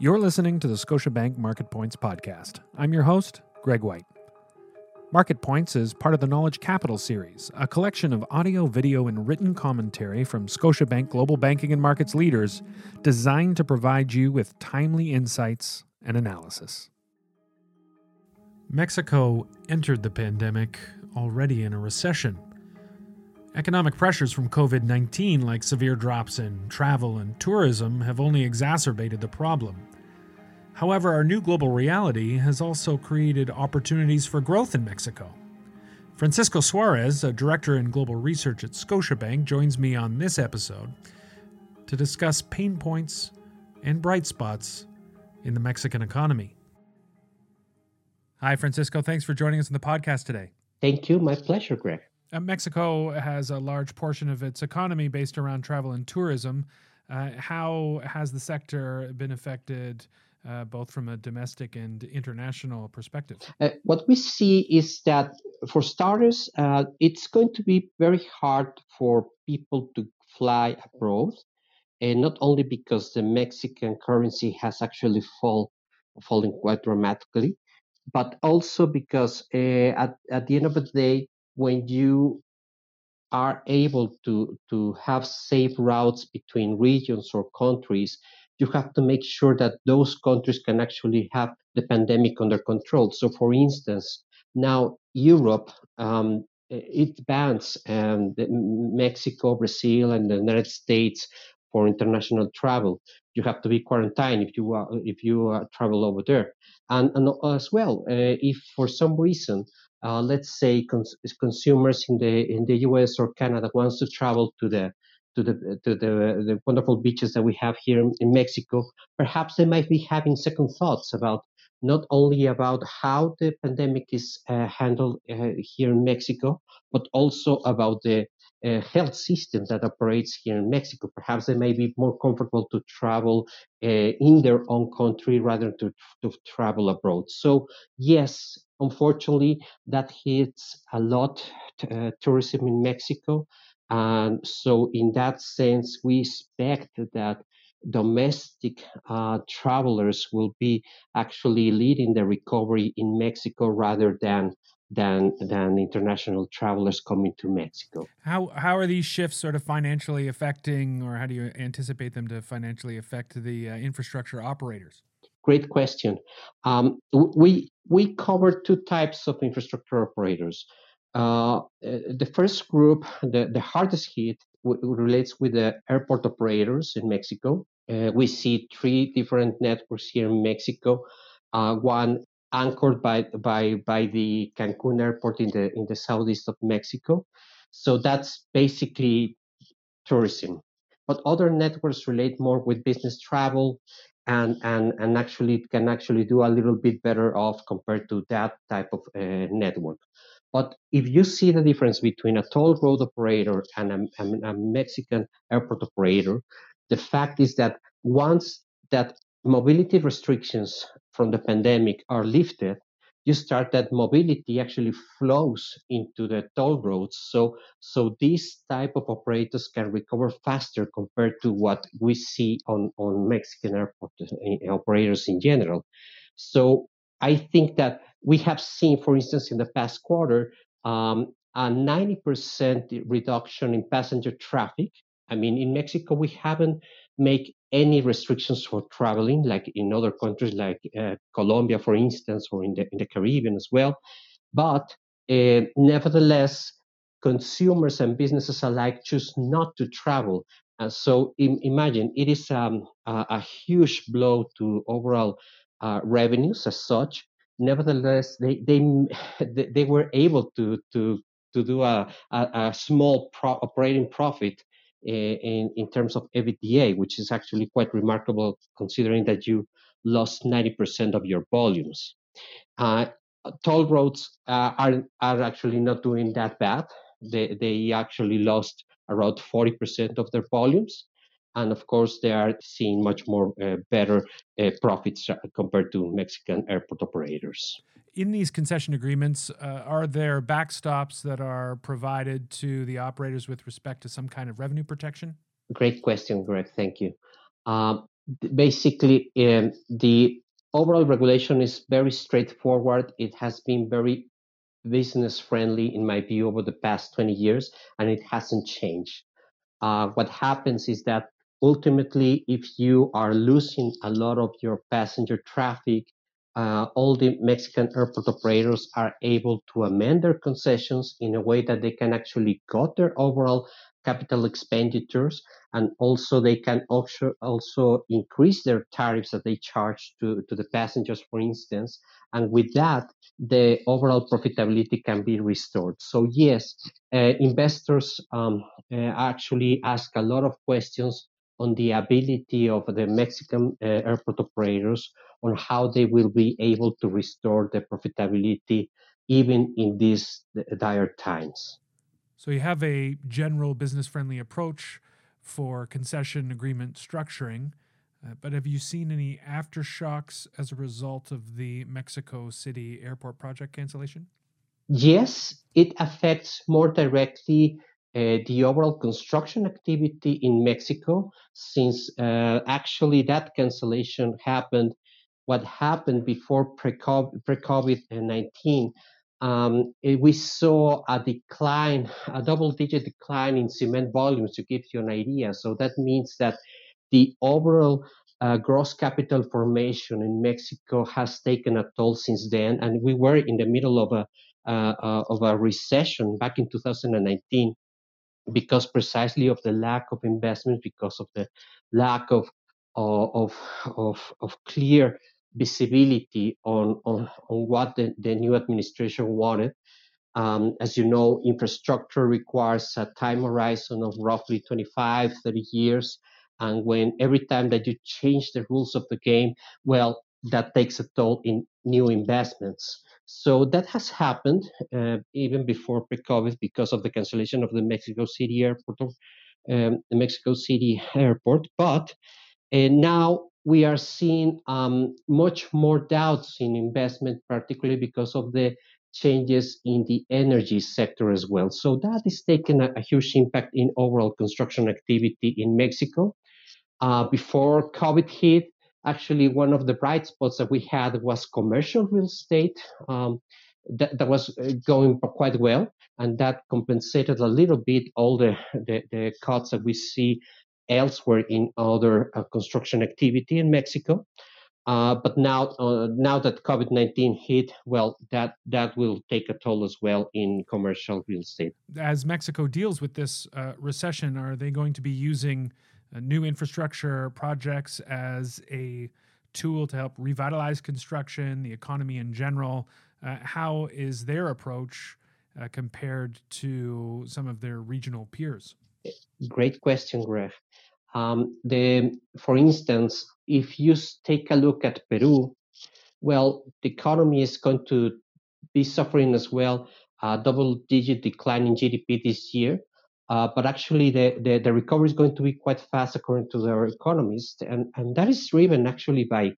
You're listening to the Scotiabank Market Points podcast. I'm your host, Greg White. Market Points is part of the Knowledge Capital series, a collection of audio, video, and written commentary from Scotiabank global banking and markets leaders designed to provide you with timely insights and analysis. Mexico entered the pandemic already in a recession. Economic pressures from COVID 19, like severe drops in travel and tourism, have only exacerbated the problem. However, our new global reality has also created opportunities for growth in Mexico. Francisco Suarez, a director in global research at Scotiabank, joins me on this episode to discuss pain points and bright spots in the Mexican economy. Hi, Francisco. Thanks for joining us on the podcast today. Thank you. My pleasure, Greg. Uh, Mexico has a large portion of its economy based around travel and tourism. Uh, how has the sector been affected, uh, both from a domestic and international perspective? Uh, what we see is that, for starters, uh, it's going to be very hard for people to fly abroad, and not only because the Mexican currency has actually fall, fallen quite dramatically, but also because uh, at, at the end of the day, when you are able to, to have safe routes between regions or countries, you have to make sure that those countries can actually have the pandemic under control. So, for instance, now Europe, um, it bans um, Mexico, Brazil, and the United States for international travel. You have to be quarantined if you uh, if you uh, travel over there, and, and as well uh, if for some reason uh, let's say cons- consumers in the in the U.S. or Canada wants to travel to the to the to the, the wonderful beaches that we have here in Mexico, perhaps they might be having second thoughts about not only about how the pandemic is uh, handled uh, here in Mexico, but also about the uh, health system that operates here in Mexico. Perhaps they may be more comfortable to travel uh, in their own country rather than to, to travel abroad. So, yes, unfortunately, that hits a lot uh, tourism in Mexico. And so, in that sense, we expect that domestic uh, travelers will be actually leading the recovery in Mexico rather than than than international travelers coming to Mexico. How how are these shifts sort of financially affecting, or how do you anticipate them to financially affect the uh, infrastructure operators? Great question. Um, we we cover two types of infrastructure operators. Uh, the first group, the, the hardest hit, relates with the airport operators in Mexico. Uh, we see three different networks here in Mexico. Uh, one anchored by by by the Cancun airport in the in the southeast of Mexico. So that's basically tourism. But other networks relate more with business travel and and and actually it can actually do a little bit better off compared to that type of uh, network. But if you see the difference between a toll road operator and a, a, a Mexican airport operator, the fact is that once that mobility restrictions from the pandemic are lifted, you start that mobility actually flows into the toll roads. So, so these type of operators can recover faster compared to what we see on, on Mexican airport uh, operators in general. So I think that we have seen, for instance, in the past quarter, um, a 90% reduction in passenger traffic. I mean, in Mexico, we haven't made any restrictions for traveling, like in other countries like uh, Colombia, for instance, or in the, in the Caribbean as well. But uh, nevertheless, consumers and businesses alike choose not to travel. And so Im- imagine it is um, a, a, huge blow to overall uh, revenues as such. Nevertheless, they, they, they were able to, to, to do a, a, a small pro- operating profit in, in terms of EBITDA, which is actually quite remarkable considering that you lost 90% of your volumes. Uh, toll roads uh, are, are actually not doing that bad. They, they actually lost around 40% of their volumes. And of course, they are seeing much more uh, better uh, profits compared to Mexican airport operators in these concession agreements, uh, are there backstops that are provided to the operators with respect to some kind of revenue protection? Great question, Greg. Thank you. Um, basically, um, the overall regulation is very straightforward. It has been very business friendly, in my view, over the past 20 years, and it hasn't changed. Uh, what happens is that ultimately, if you are losing a lot of your passenger traffic, uh, all the Mexican airport operators are able to amend their concessions in a way that they can actually cut their overall capital expenditures and also they can also, increase their tariffs that they charge to, to the passengers, for instance. And with that, the overall profitability can be restored. So yes, uh, investors um, uh, actually ask a lot of questions on the ability of the Mexican uh, airport operators on how they will be able to restore the profitability even in these dire times. So you have a general business friendly approach for concession agreement structuring, uh, but have you seen any aftershocks as a result of the Mexico City airport project cancellation? Yes, it affects more directly uh, the overall construction activity in Mexico, since uh, actually that cancellation happened. What happened before pre-COVID 19 um, eh, we saw a decline, a double digit decline in cement volumes to give you an idea. So that means that the overall uh, gross capital formation in Mexico has taken a toll since then. And we were in the middle of a, uh, uh, of a recession back in 2019 because precisely of the lack of investment, because of the lack of, of, of, of clear visibility on, on, on what the, the new administration wanted. Um, as you know, infrastructure requires a time horizon of roughly 25, 30 years. And when every time that you change the rules of the game, well, that takes a toll in new investments. So that has happened uh, even before pre-COVID because of the cancellation of the Mexico City airport, um, the Mexico City airport. But uh, now we are seeing um, much more doubts in investment, particularly because of the changes in the energy sector as well. So that is taking a, a huge impact in overall construction activity in Mexico. Uh, before COVID hit, actually one of the bright spots that we had was commercial real estate. Um, that, that, was uh, going quite well, and that compensated a little bit all the, the, the cuts that we see elsewhere in other uh, construction activity in Mexico. Uh, but now, uh, now that COVID nineteen hit, well, that that will take a toll as well in commercial real estate. As Mexico deals with this uh, recession, are they going to be using uh, new infrastructure projects as a tool to help revitalize construction, the economy in general? Uh, how is their approach compared to some of their regional peers? Great question, Greg. Um, the, for instance, if you take a look at Peru, well, the economy is going to be suffering as well a double-digit decline in GDP this year. Uh, but actually, the, the, the, recovery is going to be quite fast, according to their economists, and, and that is driven actually by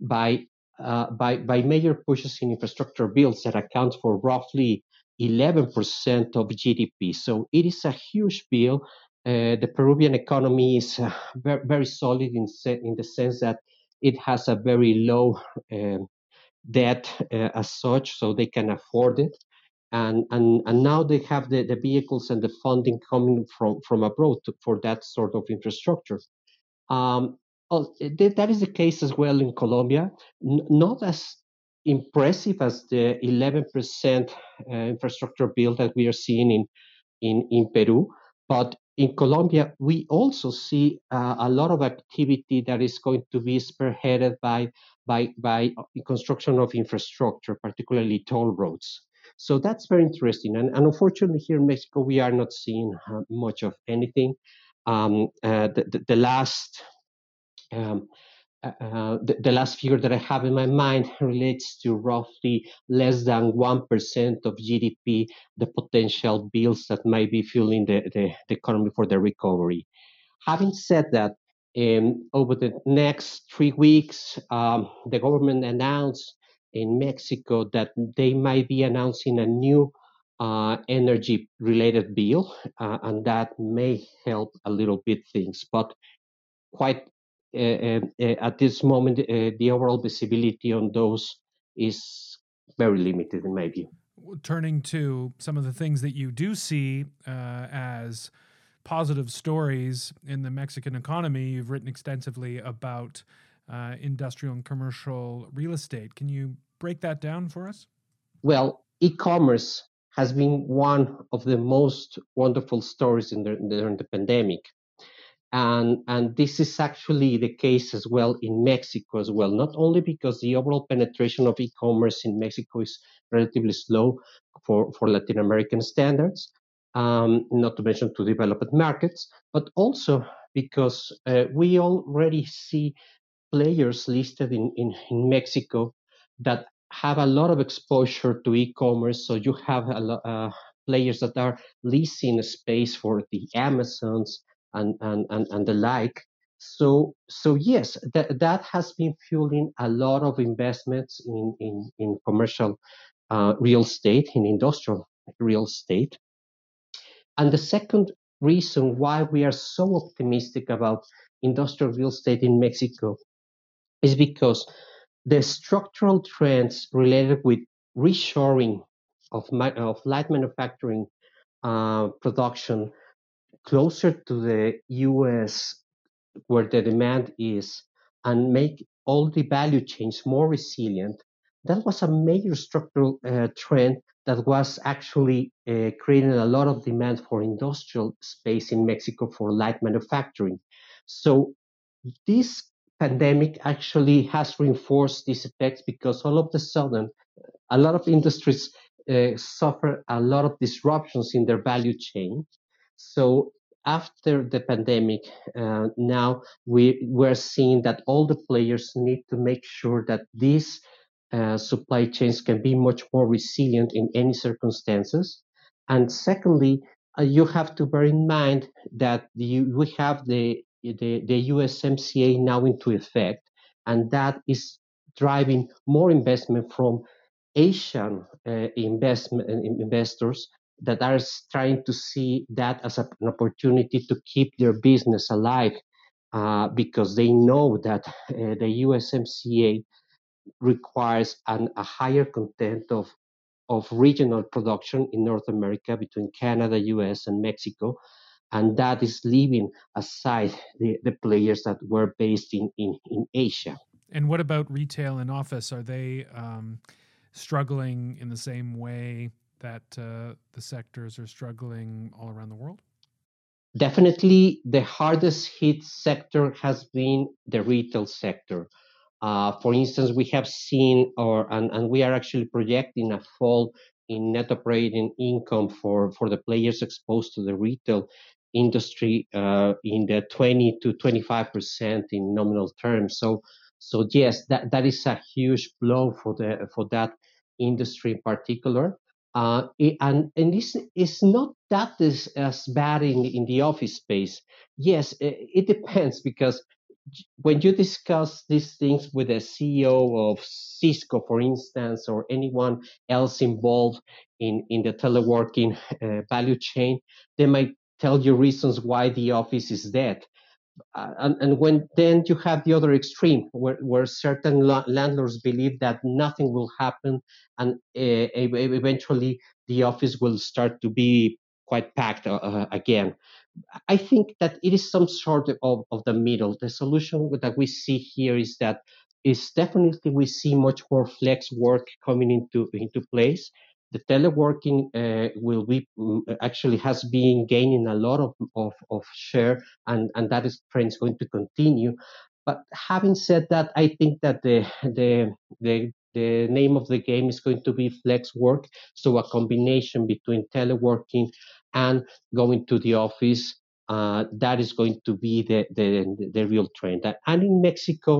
by uh, by by major pushes in infrastructure bills that account for roughly 11% of GDP. So it is a huge bill uh, the Peruvian economy is uh, very, very solid in, in the sense that it has a very low uh, debt uh, as such, so they can afford it. And, and, and now they have the, the vehicles and the funding coming from, from abroad to, for that sort of infrastructure. Um, oh, that is the case as well in Colombia, not as impressive as the 11% uh, infrastructure bill that we are seeing in, in, in Peru, but in Colombia, we also see uh, a lot of activity that is going to be spearheaded by, by, by uh, construction of infrastructure, particularly toll roads. So that's very interesting. And, and unfortunately, here in Mexico, we are not seeing uh, much of anything. Um, uh, the, the, the, last um, uh, the, the, last figure that I have in my mind relates to roughly less than 1% of GDP, the potential bills that might be fueling the, the, the economy for the recovery. Having said that, um, over the next three weeks, um, the government announced in Mexico that they might be announcing a new uh, energy related bill, uh, and that may help a little bit things. But quite Uh, uh, at this moment, uh, the overall visibility on those is very limited in my view. Turning to some of the things that you do see as positive stories in the Mexican economy, you've written extensively about uh, industrial and commercial real estate. Can you break that down for us? Well, e commerce has been one of the most wonderful stories in the, during the pandemic. And, and this is actually the case as well in Mexico as well, not only because the overall penetration of e-commerce in Mexico is relatively slow for, for Latin American standards, um, not to mention to developed markets, but also because uh, we already see players listed in, in, in Mexico that have a lot of exposure to e-commerce. So you have a uh, players that are leasing space for the Amazons and, and, and, and the like. So, so yes, that, that has been fueling a lot of investments in, in, in commercial uh, real estate, in industrial real estate. And the second reason why we are so optimistic about industrial real estate in Mexico is because the structural trends related with reshoring of, of light manufacturing uh, production closer to the US where the demand is and make all the value chains more resilient. That was a major structural uh, trend that was actually uh, creating a lot of demand for industrial space in Mexico for light manufacturing. So this pandemic actually has reinforced these effects because all of a sudden, a lot of industries uh, suffer a lot of disruptions in their value chain. So after the pandemic, uh, now we we're seeing that all the players need to make sure that these uh, supply chains can be much more resilient in any circumstances. And secondly, uh, you have to bear in mind that the, we have the the, the USMCA now into effect, and that is driving more investment from Asian uh, investment uh, investors that are trying to see that as a, an opportunity to keep their business alive uh, because they know that uh, the USMCA requires an, a higher content of of regional production in North America between Canada, US, and Mexico and that is leaving aside the, the players that were based in, in, in Asia. And what about retail and office? Are they um, struggling in the same way that uh, the sectors are struggling all around the world? Definitely, the hardest hit sector has been the retail sector. Uh, for instance, we have seen, or and, and we are actually projecting a fall in net operating income for, for the players exposed to the retail industry uh, in the 20 to 25 percent in nominal terms. So, so yes, that, that is a huge blow for the for that industry in particular. Uh, and and this is not that is as bad in in the office space. Yes, it, it depends because when you discuss these things with a CEO of Cisco, for instance, or anyone else involved in, in the teleworking uh, value chain, they might tell you reasons why the office is dead. Uh, and, and, when then you have the other extreme where, where certain la- landlords believe that nothing will happen and uh, eventually the office will start to be quite packed uh, uh, again. I think that it is some sort of, of the middle. The solution that we see here is that is definitely we see much more flex work coming into into place the teleworking uh, will be mm, actually has been gaining a lot of, of, of share and, and that is trend is going to continue. But having said that, I think that the the the the name of the game is going to be flex work. So a combination between teleworking and going to the office. Uh, that is going to be the, the, the real trend. And in Mexico,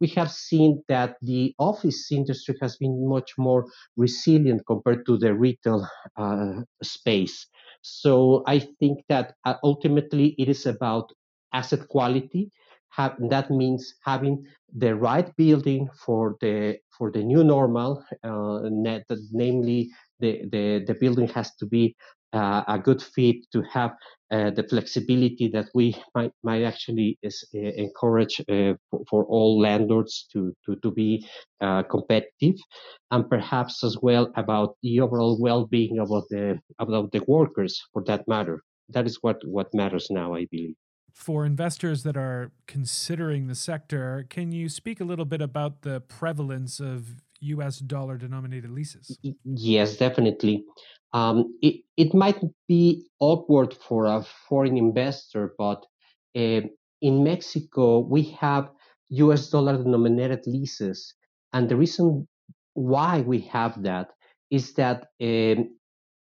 we have seen that the office industry has been much more resilient compared to the retail uh, space. So I think that uh, ultimately it is about asset quality. Have, that means having the right building for the for the new normal. Uh, net, namely, the, the the building has to be uh, a good fit to have uh, the flexibility that we might, might actually is, uh, encourage uh, for, for, all landlords to, to, to be uh, competitive and perhaps as well about the overall well-being of the, of the workers for that matter. That is what, what matters now, I believe. For investors that are considering the sector, can you speak a little bit about the prevalence of US dollar denominated leases? Yes, definitely. Um, it, it might be awkward for a foreign investor, but uh, in Mexico, we have US dollar denominated leases. And the reason why we have that is that um,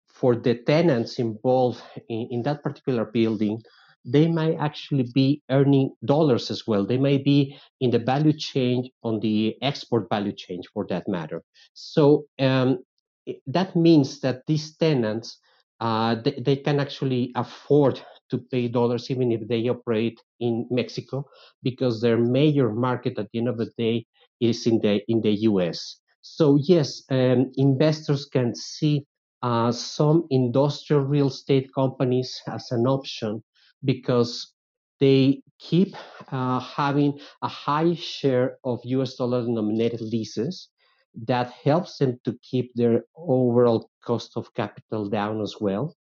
for the tenants involved in, in that particular building, they might actually be earning dollars as well. They may be in the value chain on the export value chain for that matter. So um, that means that these tenants uh, they, they, can actually afford to pay dollars even if they operate in Mexico because their major market at the end of the day is in the in the US. So yes, um, investors can see uh, some industrial real estate companies as an option because they keep uh, having a high share of US dollar denominated leases that helps them to keep their overall cost of capital down as well.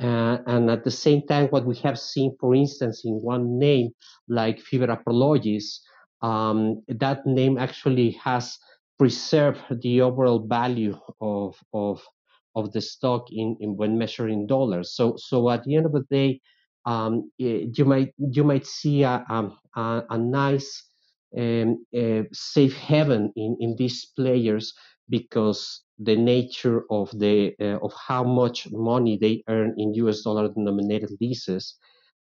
Uh, and at the same time, what we have seen, for instance, in one name like Fibra Prologis, um, that name actually has preserved the overall value of, of, of the stock in, in when measuring dollars. So, so at the end of the day, um, eh, you might you might see a, a, a nice um, uh, safe haven in, in these players because the nature of the uh, of how much money they earn in U.S. dollar denominated leases,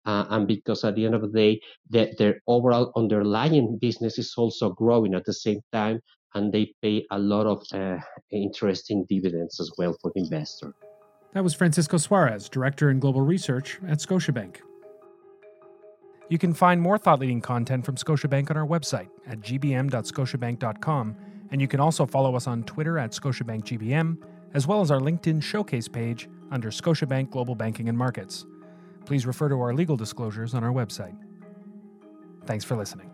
uh, and because at the end of the day, the, their overall underlying business is also growing at the same time, and they pay a lot of uh, interesting dividends as well for the investor. That was Francisco Suarez, Director in Global Research at Scotiabank. You can find more thought leading content from Scotiabank on our website at gbm.scotiabank.com, and you can also follow us on Twitter at ScotiabankGBM, as well as our LinkedIn showcase page under Scotiabank Global Banking and Markets. Please refer to our legal disclosures on our website. Thanks for listening.